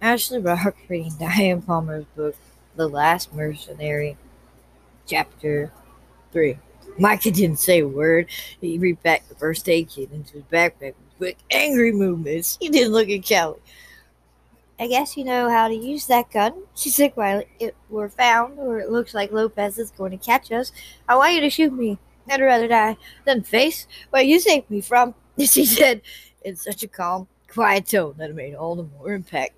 Ashley Rock reading Diana Palmer's book, The Last Mercenary, Chapter 3. Micah didn't say a word. He reached back the first aid kit into his backpack with quick, angry movements. He didn't look at Kelly. I guess you know how to use that gun, she said quietly. If we're found, or it looks like Lopez is going to catch us, I want you to shoot me. I'd rather die than face where you saved me from, she said in such a calm, quiet tone that it made all the more impact.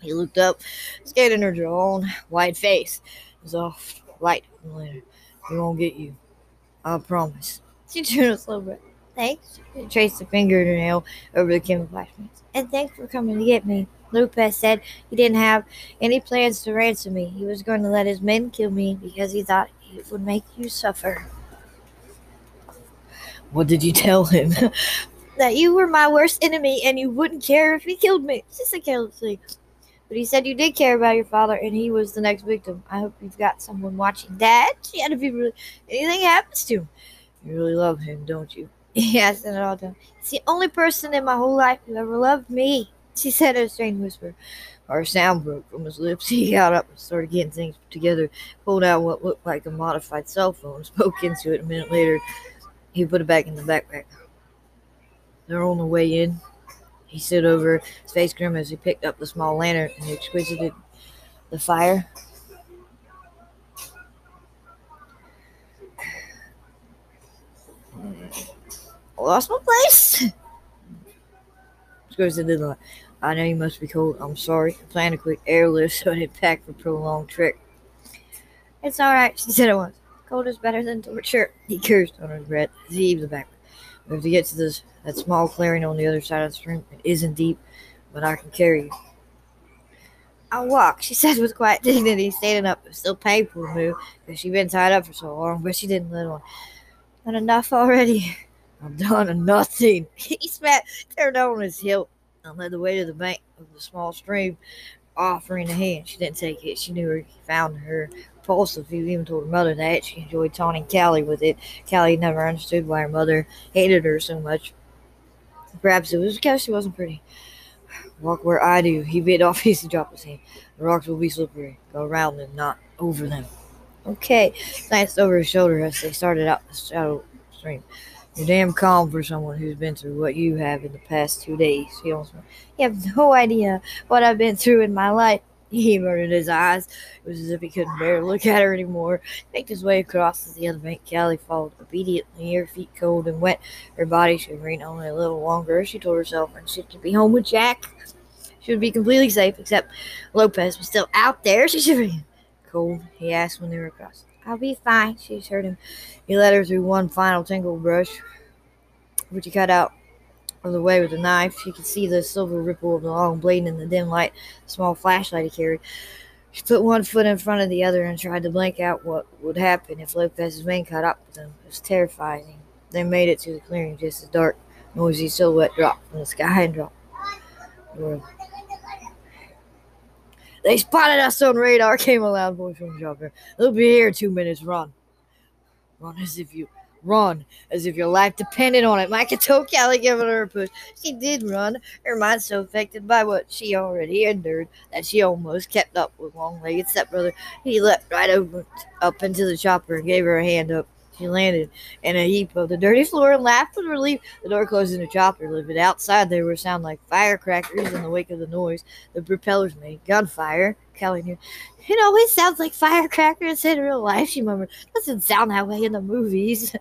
He looked up, scanning her drawn, white face. It was off, light, and. He won't get you. I promise. She drew a slow breath. Thanks. She traced a fingernail over the camouflage pants. And thanks for coming to get me. Lopez said he didn't have any plans to ransom me. He was going to let his men kill me because he thought it would make you suffer. What did you tell him? That you were my worst enemy and you wouldn't care if he killed me. She said carelessly. But he said you did care about your father and he was the next victim. I hope you've got someone watching. that. she had to be really anything happens to him. You really love him, don't you? Yes, and all done. It's the only person in my whole life who ever loved me, she said in a strange whisper. Our sound broke from his lips. He got up and started getting things together, pulled out what looked like a modified cell phone, spoke into it a minute later. He put it back in the backpack. They're on the way in. He stood over his face grim as he picked up the small lantern and exquisited the fire. Lost my place. Goes into the I know you must be cold. I'm sorry. I planned a quick airlift so I didn't pack for a prolonged trip. It's alright, she said at once. Cold is better than torture. He cursed on his breath he heaved back. We have to get to this that small clearing on the other side of the stream. isn't deep, but I can carry you. I'll walk, she said with quiet dignity, standing up. Still painful to move because she'd been tied up for so long, but she didn't let on. Not enough already. I'm done nothing. He spat, turned on his heel, and led the way to the bank of the small stream, offering a hand. She didn't take it. She knew he found her repulsive. He even told her mother that. She enjoyed taunting Callie with it. Callie never understood why her mother hated her so much. Perhaps it was because she wasn't pretty. Walk where I do. He bit off his drop his hand. The rocks will be slippery. Go around them, not over them. Okay. Glanced over his shoulder as they started out the shallow stream. You're damn calm for someone who's been through what you have in the past two days. He almost You have no idea what I've been through in my life. He averted his eyes. It was as if he couldn't bear to look at her anymore. He made his way across to the other bank. Callie followed obediently, her feet cold and wet, her body shivering only a little longer. She told herself when she should be home with Jack. She would be completely safe, except Lopez was still out there. She shivered. Cold? He asked when they were across. I'll be fine, she assured him. He led her through one final tingle brush, which he cut out of the way with a knife. She could see the silver ripple of the long blade in the dim light, small flashlight he carried. She put one foot in front of the other and tried to blank out what would happen if Lopez's men caught up with them. It was terrifying. They made it to the clearing just as dark, noisy silhouette dropped from the sky and dropped. They spotted us on radar, came a loud voice from the chopper. They'll be here in two minutes. Run. Run as if you run as if your life depended on it. Micah told Callie, giving her a push. She did run, her mind so affected by what she already endured that she almost kept up with long-legged stepbrother. He leapt right over up into the chopper and gave her a hand up. She landed in a heap of the dirty floor and laughed with relief. The door closed in the chopper lifted. Outside there were sound like firecrackers in the wake of the noise the propellers made. Gunfire. Callie knew. It always sounds like firecrackers in real life, she murmured. Doesn't sound that way in the movies.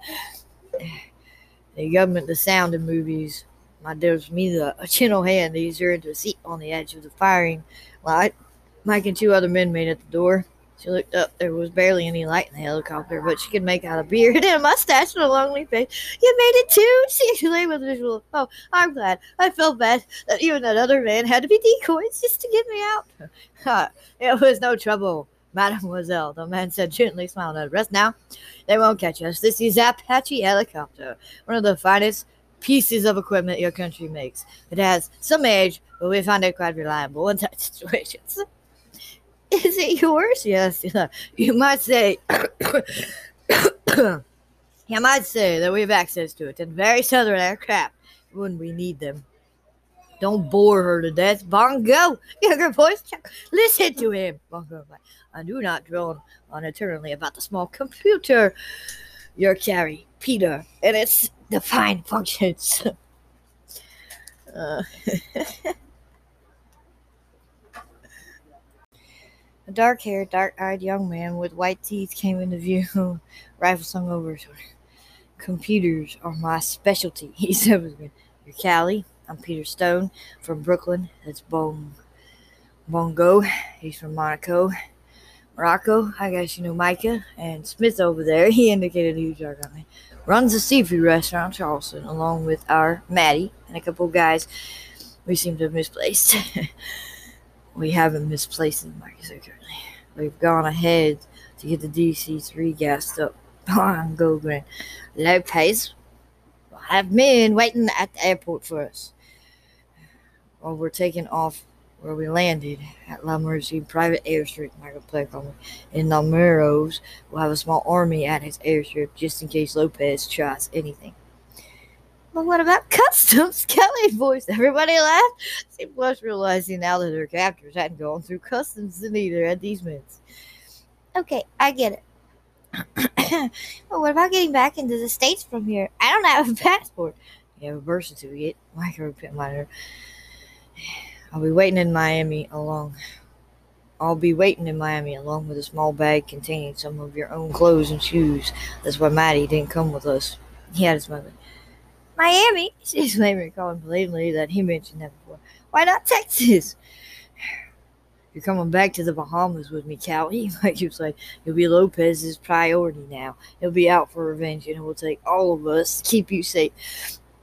the government, the sound in movies. My dear's me the a gentle hand eased her into a seat on the edge of the firing light. Mike and two other men made at the door. She looked up. There was barely any light in the helicopter, but she could make out a beard and a mustache and a lonely face. You made it too, she exclaimed with a visual. Oh, I'm glad. I felt bad that even that other man had to be decoys just to get me out. it was no trouble, mademoiselle, the man said gently, smiling at. Rest now. They won't catch us. This is Apache helicopter, one of the finest pieces of equipment your country makes. It has some age, but we find it quite reliable in such situations. Is it yours? Yes. You might say, you might say that we have access to it in very southern aircraft when we need them. Don't bore her to death. Bongo, younger voice, check. listen to him. Bongo, I do not drone on eternally about the small computer you carry, Peter, and its defined functions. uh, A dark haired, dark eyed young man with white teeth came into view, rifle slung over his. Computers are my specialty, he said with a grin. You're Callie. I'm Peter Stone from Brooklyn. That's Bong Bongo. He's from Monaco. Morocco, I guess you know Micah. And Smith over there, he indicated a huge guy, runs a seafood restaurant in Charleston, along with our Maddie and a couple guys we seem to have misplaced. We haven't misplaced I said currently. We've gone ahead to get the DC-3 gassed up on Gogren. Lopez will have men waiting at the airport for us. While we're taking off where we landed at La Mercy private airstrip, Michael Playcom in Namuros will have a small army at his airstrip just in case Lopez tries anything. But what about customs? Kelly voiced. Everybody laughed. She was realizing now that her captors hadn't gone through customs either at these minutes. Okay, I get it. well, what about getting back into the States from here? I don't have a passport. You have a birth certificate. Micro monitor. I'll be waiting in Miami along. I'll be waiting in Miami along with a small bag containing some of your own clothes and shoes. That's why Maddie didn't come with us. He had his mother. Miami? She's later recalling blatantly that he mentioned that before. Why not Texas? You're coming back to the Bahamas with me, Callie. Like you say, you'll be Lopez's priority now. He'll be out for revenge, and it will take all of us to keep you safe.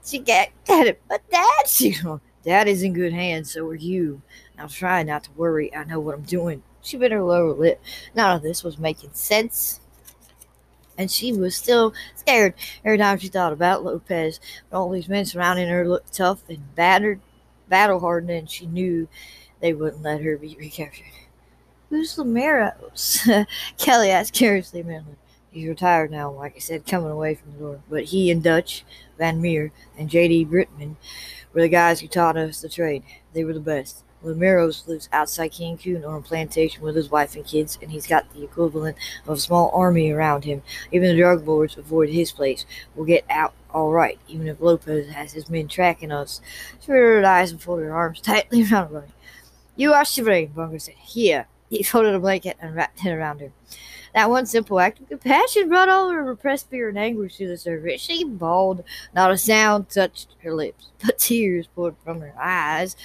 She got, got it, but Dad, she Dad is in good hands, so are you. Now try not to worry. I know what I'm doing. She bit her lower lip. None of this was making sense and she was still scared every time she thought about Lopez. But all these men surrounding her looked tough and battered, battle hardened, and she knew they wouldn't let her be recaptured. Who's Lameros? Kelly asked curiously, Marilyn. He's retired now, like I said, coming away from the door. But he and Dutch, Van Meer, and J.D. Brittman were the guys who taught us the trade. They were the best. Lameros lives outside Cancun on a plantation with his wife and kids, and he's got the equivalent of a small army around him. Even the drug lords avoid his place. We'll get out all right, even if Lopez has his men tracking us. She her eyes and folded her arms tightly around her. You are shivering, Bunker said. Here. He folded a blanket and wrapped it around her. That one simple act of compassion brought all her repressed fear and anguish to the surface. She bawled. Not a sound touched her lips, but tears poured from her eyes,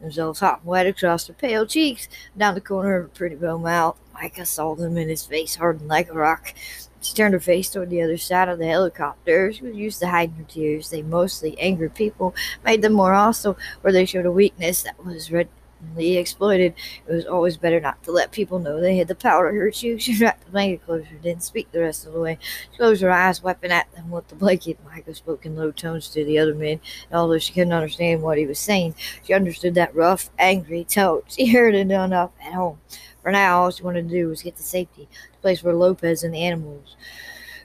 themselves hot and wet across her pale cheeks, down the corner of her pretty bow mouth. Micah saw them, and his face hardened like a rock. She turned her face toward the other side of the helicopter. She was used to hiding her tears. They mostly angered people, made them more hostile, or they showed a weakness that was red Lee exploited. It was always better not to let people know they had the power to hurt you. She wrapped the blanket closer, didn't speak the rest of the way. She closed her eyes, wiping at them with the blanket. Micah spoke in low tones to the other men, and although she couldn't understand what he was saying, she understood that rough, angry tone. She heard it enough at home. For now, all she wanted to do was get to safety, the place where Lopez and the animals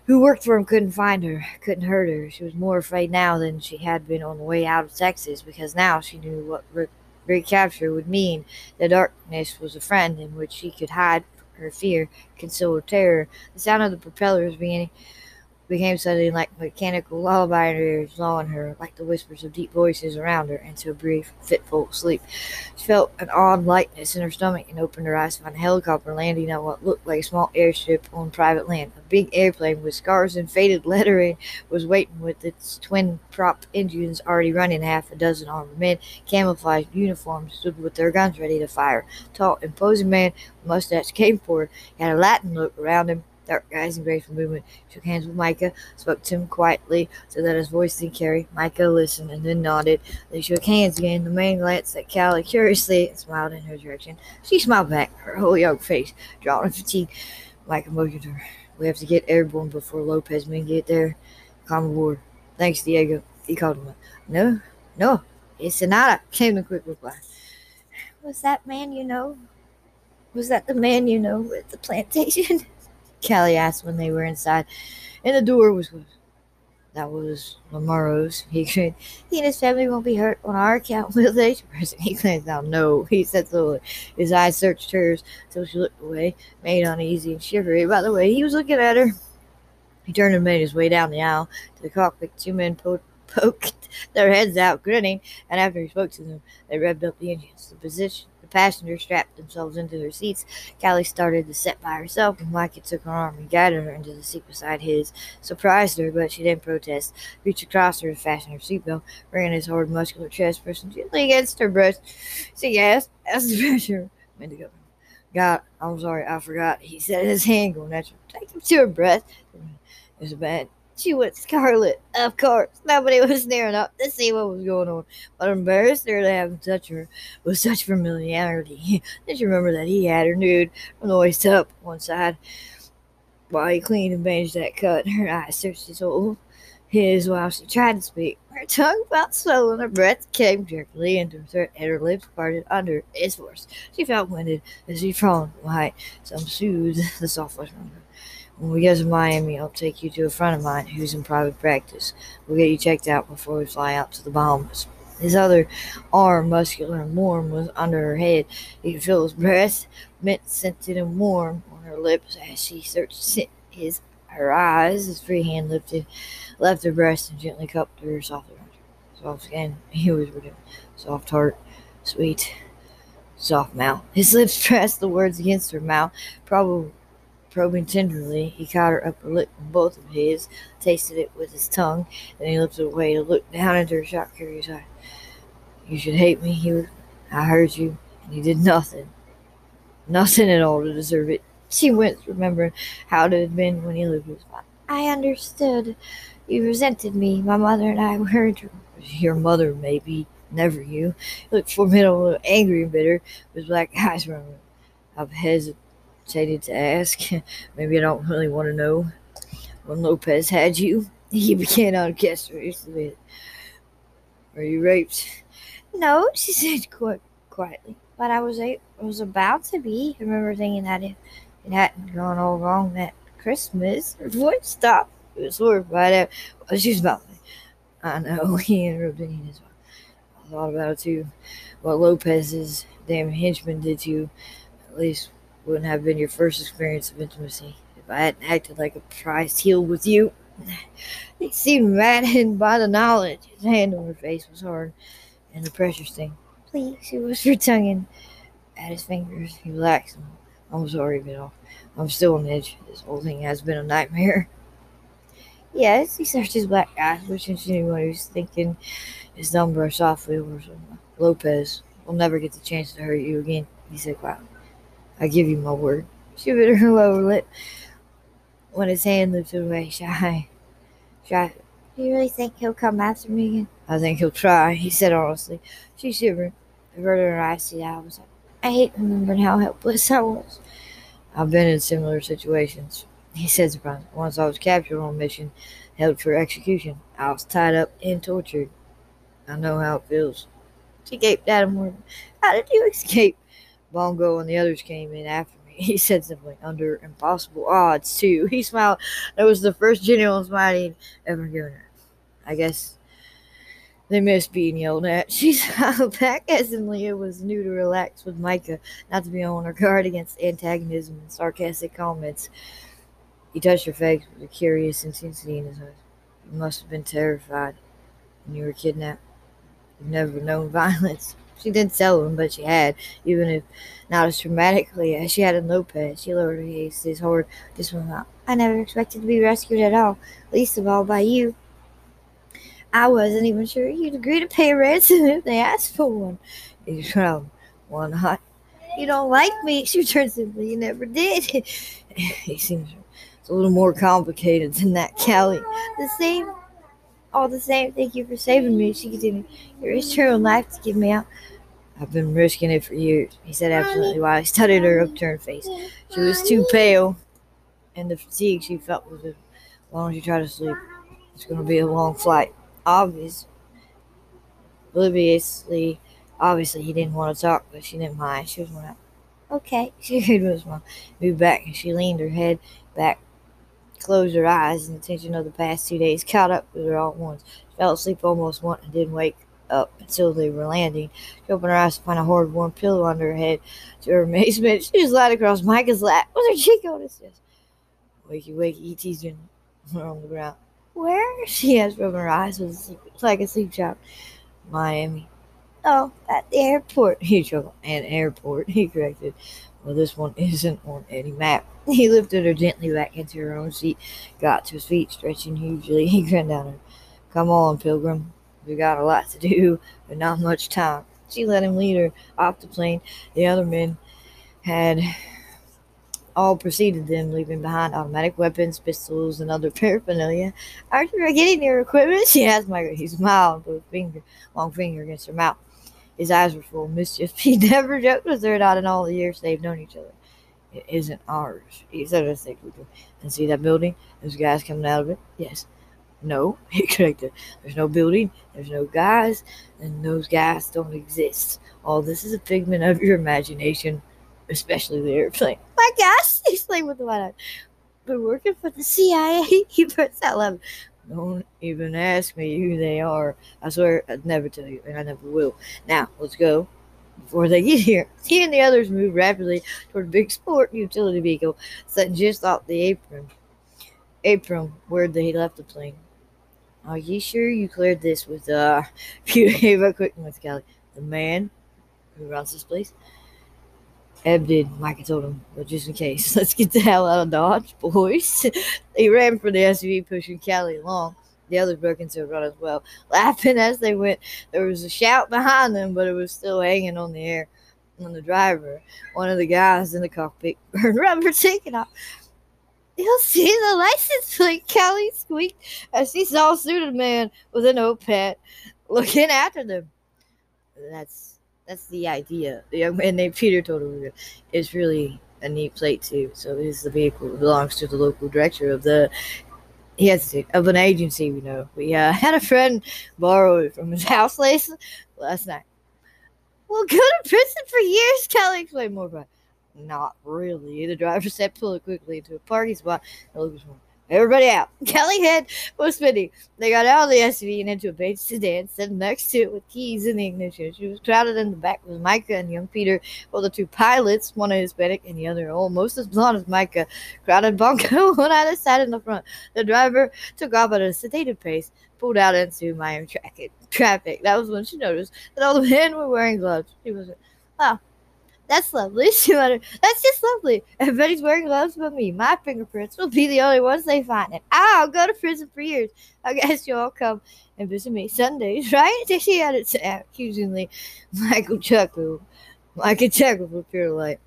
who worked for him couldn't find her, couldn't hurt her. She was more afraid now than she had been on the way out of Texas because now she knew what Rick recapture would mean the darkness was a friend in which she could hide her fear, conceal her terror. The sound of the propellers beginning became suddenly like mechanical lullaby in her ears, lulling her, like the whispers of deep voices around her, into a brief, fitful sleep. She felt an odd lightness in her stomach and opened her eyes to find a helicopter landing on what looked like a small airship on private land. A big airplane with scars and faded lettering was waiting with its twin prop engines already running. Half a dozen armed men, camouflaged uniforms, stood with their guns ready to fire. Tall, imposing man with mustache came forward. He had a Latin look around him dark eyes and graceful movement, shook hands with Micah, spoke to him quietly so that his voice didn't carry. Micah listened and then nodded. They shook hands again. The man glanced at Callie curiously and smiled in her direction. She smiled back, her whole young face drawn in fatigue. Micah motioned her. We have to get airborne before Lopez men get there. Come aboard. Thanks, Diego. He called him. No, no, it's Sonata, came the quick reply. Was that man you know? Was that the man you know at the plantation? Callie asked when they were inside, and the door was closed. That was Lamurrow's. He grinned. He and his family won't be hurt on our account, will they? He glanced down. No, he said slowly. His eyes searched hers until she looked away, made uneasy and shivery. By the way, he was looking at her. He turned and made his way down the aisle to the cockpit. Two men po- poked their heads out, grinning, and after he spoke to them, they revved up the engines. The position passengers strapped themselves into their seats. Callie started to sit by herself, and Micah took her arm and guided her into the seat beside his. Surprised her, but she didn't protest. Reached across her to fasten her seatbelt, ran his hard, muscular chest pressing gently against her breast. She gasped as the pressure made the go. God, I'm sorry, I forgot. He said, his hand going at her. Take him to her breast. It was a bad she went scarlet. Of course, nobody was near enough to see what was going on, but embarrassed her to have touched her with such familiarity. Did you remember that he had her nude from the waist up one side while he cleaned and bandaged that cut? Her eyes searched his whole his while she tried to speak. Her tongue felt slow and her breath came jerkily into her throat and her lips parted under his force. She felt winded as she frowned white. Some soothed the soft her. When we get to Miami, I'll take you to a friend of mine who's in private practice. We'll get you checked out before we fly out to the Bahamas. His other arm, muscular and warm, was under her head. He could feel his breath, mint scented and warm, on her lips as she searched his her eyes. His free hand lifted, left her breast, and gently cupped her soft. Soft skin, he him. Soft heart, sweet, soft mouth. His lips pressed the words against her mouth, probably Probing tenderly, he caught her upper lip in both of his, tasted it with his tongue, and he lifted away to look down into her shocked, curious eyes. You should hate me, he was. I heard you, and you did nothing. Nothing at all to deserve it. She winced, remembering how it had been when he lived with her. I understood. You resented me. My mother and I were your mother, maybe, never you. You looked formidable, angry and bitter, with black eyes running. I've hesitated hesitated to ask. Maybe I don't really want to know. When Lopez had you, he began on recently. Were you raped? No, she said quite quietly. But I was a, was about to be. I remember thinking that if it hadn't gone all wrong that Christmas, her voice stopped. It was horrified. She was about me. I know, he interrupted as well. I thought about it too. What Lopez's damn henchman did to you, at least wouldn't have been your first experience of intimacy if I hadn't acted like a prized heel with you. He seemed maddened by the knowledge. His hand on her face was hard, and the pressure sting. Please, she whispered, tonguing at his fingers. He relaxed. I'm sorry, but I'm still on edge. This whole thing has been a nightmare. Yes, he searched his black eyes, knew what he was thinking. His thumb brushed softly over Lopez. We'll never get the chance to hurt you again, he said quietly. I give you my word. She bit her lower lip when his hand lifted away. Shy. Shy. Do you really think he'll come after me again? I think he'll try, he said honestly. She shivered, averted her eyes to the was like, I hate remembering how helpless I was. I've been in similar situations, he said surprised. Once I was captured on a mission held for execution. I was tied up and tortured. I know how it feels. She gaped at him. How did you escape? Bongo and the others came in after me. He said simply, under impossible odds, too. He smiled. That was the first genuine smile he'd ever given her. I guess they missed being yelled at. She smiled back as Leah was new to relax with Micah, not to be on her guard against antagonism and sarcastic comments. He touched her face with a curious intensity in his eyes. You must have been terrified when you were kidnapped. You've never known violence. She did sell them, but she had, even if not as dramatically as she had in Lopez. She lowered her gaze, his horde just went out. I never expected to be rescued at all, least of all by you. I wasn't even sure you'd agree to pay ransom if they asked for one. He frowned. Why not? You don't like me, she returned simply. You never did. he seems it's a little more complicated than that, Callie. The same all the same, thank you for saving me, she continued. You risked your own life to give me out. I've been risking it for years, he said absently while he studied her upturned face. She was too pale, and the fatigue she felt was as long as you try to sleep. It's going to be a long flight. Obvious, obliviously, obviously, he didn't want to talk, but she didn't mind. She was one Okay, she with his mom. Moved back, and she leaned her head back closed her eyes, and the tension of the past two days caught up with her all at once. She fell asleep almost once and didn't wake up until they were landing. She opened her eyes to find a hard, warm pillow under her head. To her amazement, she was lying across Micah's lap with her cheek on his chest. Wakey, wakey, teased her on the ground. Where? She asked, rubbing her eyes with a sleep, like a sleep child. Miami. Oh, at the airport. He chuckled. An airport, he corrected. Well, this one isn't on any map. He lifted her gently back into her own seat, got to his feet, stretching hugely. He grinned at her. Come on, Pilgrim. We got a lot to do, but not much time. She let him lead her off the plane. The other men had all preceded them, leaving behind automatic weapons, pistols, and other paraphernalia. Are you forgetting your equipment? She asked Michael. He smiled with a finger, long finger against her mouth. His eyes were full of mischief. He never joked with her, not in all the years they've known each other. It isn't ours, he said as they And see that building? Those guys coming out of it? Yes. No, he corrected. There's no building, there's no guys, and those guys don't exist. All this is a figment of your imagination, especially the airplane. My gosh, he exclaimed with the wide eyes. Been working for the CIA? He burst out laughing. Don't even ask me who they are. I swear I'd never tell you, and I never will. Now, let's go. Before they get here, he and the others move rapidly toward a big sport utility vehicle set just off the apron. Apron where they left the plane. Are you sure you cleared this with uh Peter gave a quick with Callie. The man who runs this place? Eb did, Micah told him, but just in case, let's get the hell out of Dodge, boys. they ran for the SUV, pushing Callie along. The others broke into a run as well, laughing as they went. There was a shout behind them, but it was still hanging on the air. On the driver, one of the guys in the cockpit, burned rubber taking off. You'll see the license plate, Callie squeaked as she saw a suited man with a notepad looking after them. That's that's the idea. The young man named Peter her it's really a neat plate too. So this is the vehicle that belongs to the local director of the yes of an agency we know. We uh, had a friend borrow it from his house last last night. We'll go to prison for years, Kelly explained more about. Not really. The driver said pull it quickly into a parking spot. Everybody out. Kelly head was spinning. They got out of the SUV and into a beige sedan, sitting next to it with keys in the ignition. She was crowded in the back with Micah and young Peter, while the two pilots, one Hispanic and the other almost as blonde as Micah, crowded Bunko on either side in the front. The driver took off at a sedated pace, pulled out into Miami traffic. That was when she noticed that all the men were wearing gloves. She was, wow, oh, that's lovely. She muttered. That's just lovely. Everybody's wearing gloves but me. My fingerprints will be the only ones they find. And I'll go to prison for years. I guess you'll all come and visit me Sundays, right? She added uh, accusingly. Michael chuckled. Michael chuckled with pure light.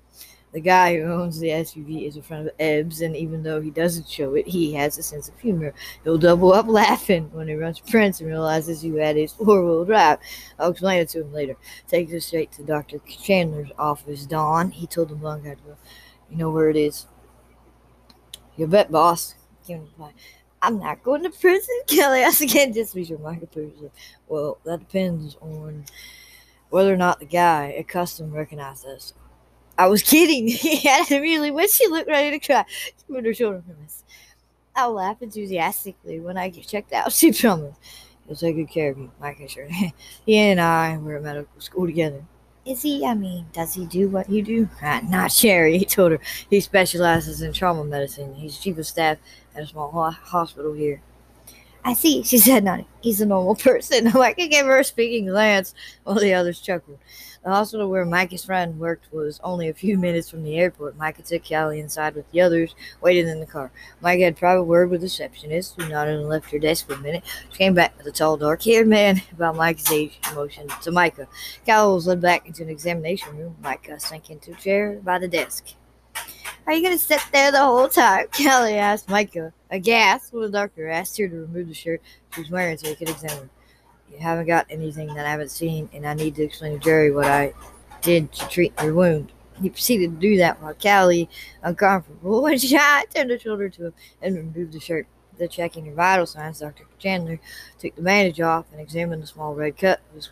The guy who owns the SUV is a friend of Eb's, and even though he doesn't show it, he has a sense of humor. He'll double up laughing when he runs prints and realizes you had his four wheel drive. I'll explain it to him later. Take this straight to Dr. Chandler's office, Don. He told him long ago. You know where it is. You bet, boss. I'm not going to prison, Kelly. I can't just be Michael Peterson. Well, that depends on whether or not the guy at custom recognizes us. I was kidding. He added immediately when she looked ready to cry. She moved her shoulder from us. I'll laugh enthusiastically when I get checked out. She promised. He'll take good care of you, Mike assured He and I were at medical school together. Is he? I mean, does he do what you do? Uh, not Sherry, he told her. He specializes in trauma medicine. He's chief of staff at a small ho- hospital here. I see, she said, nodding. He's a normal person. Mike gave her a speaking glance while the others chuckled. The hospital where Micah's friend worked was only a few minutes from the airport. Micah took Callie inside with the others, waited in the car. Micah had private word with the receptionist, who nodded and left her desk for a minute. She came back with a tall, dark-haired man about Micah's age and motioned to Micah. Callie was led back into an examination room. Micah sank into a chair by the desk. Are you going to sit there the whole time? Callie asked Micah. Aghast the doctor asked her to remove the shirt she was wearing so he could examine her. You haven't got anything that I haven't seen, and I need to explain to Jerry what I did to treat your wound. He proceeded to do that while Callie, uncomfortable, when she turned her shoulder to him and removed the shirt. The checking your vital signs, Dr. Chandler took the bandage off and examined the small red cut his.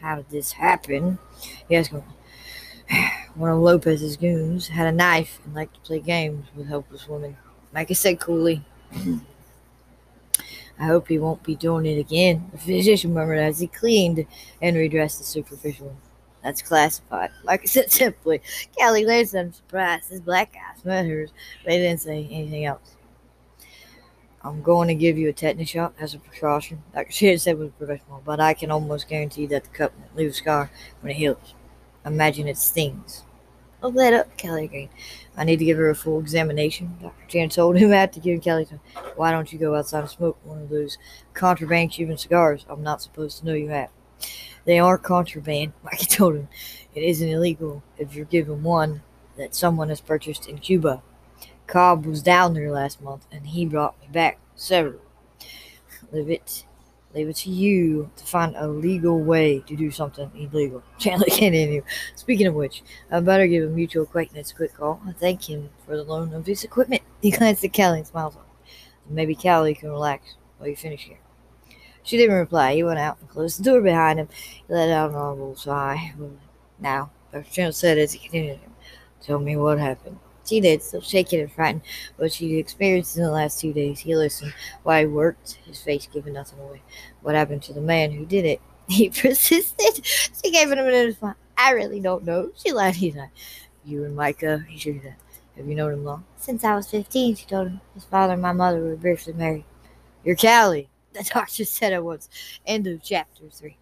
How did this happen? He asked. One of Lopez's goons had a knife and liked to play games with helpless women. Micah said coolly. Mm-hmm. I hope he won't be doing it again, the physician murmured as he cleaned and redressed the superficial. That's classified. Like I said simply, Callie glanced at him surprised. His black eyes met hers. They didn't say anything else. I'm going to give you a tetanus shot as a precaution. Dr. Shea said was professional, but I can almost guarantee that the cut won't leave a scar when it heals. Imagine it stings. Oh, let up, Kelly agreed. I need to give her a full examination. Dr. Chan told him after giving Kelly time. Why don't you go outside and smoke one of those contraband Cuban cigars I'm not supposed to know you have? They are contraband, like I told him. It isn't illegal if you're given one that someone has purchased in Cuba. Cobb was down there last month and he brought me back several. Leave it leave it to you to find a legal way to do something illegal. Chandler continued. Speaking of which, I better give a mutual acquaintance a quick call and thank him for the loan of his equipment. He glanced at Callie and smiled. Maybe Callie can relax while you finish here. She didn't reply. He went out and closed the door behind him. He let out an audible sigh. Now, Dr. Chandler said as he continued, Tell me what happened. She did, still shaking and frightened, what she'd experienced in the last two days. He listened while he worked, his face giving nothing away. What happened to the man who did it? He persisted. She gave him a minute of I really don't know. She lied. He said, You and Micah, he his head. Have you known him long? Since I was 15, she told him. His father and my mother were briefly married. You're Callie, the doctor said at once. End of chapter 3.